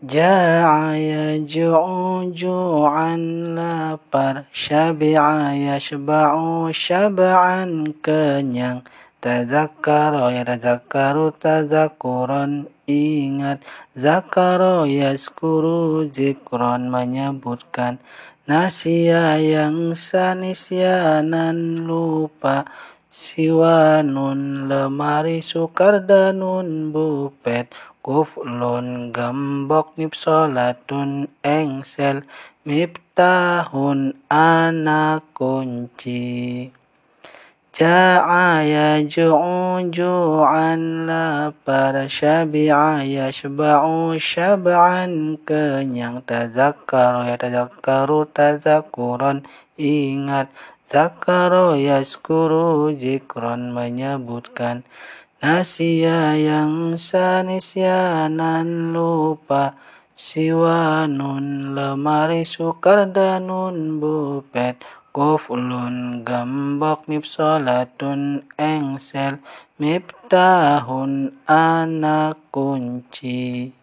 Ja'a yaj'u ju'an lapar Syabi'a yashba'u syab'an kenyang Tadzakkara yatadzakkaru tadzakkuran ingat Zakara yazkuru zikran menyebutkan Nasiya yang sanisyanan lupa Siwanun lemari sukar danun bupet. Kuflun gembok nipsolatun engsel. Miftahun anak kunci Ja'a yaj'u ju'an lapar Syabi'a yashba'u syab'an kenyang Tadzakkara yatadzakkaru tadzakkuran ingat Zakara yazkuru zikran menyebutkan Nasiya yang sanisyanan lupa Siwanun lemari sukar danun bupet Kuflun gembok mipsolatun engsel Miftahun anak kunci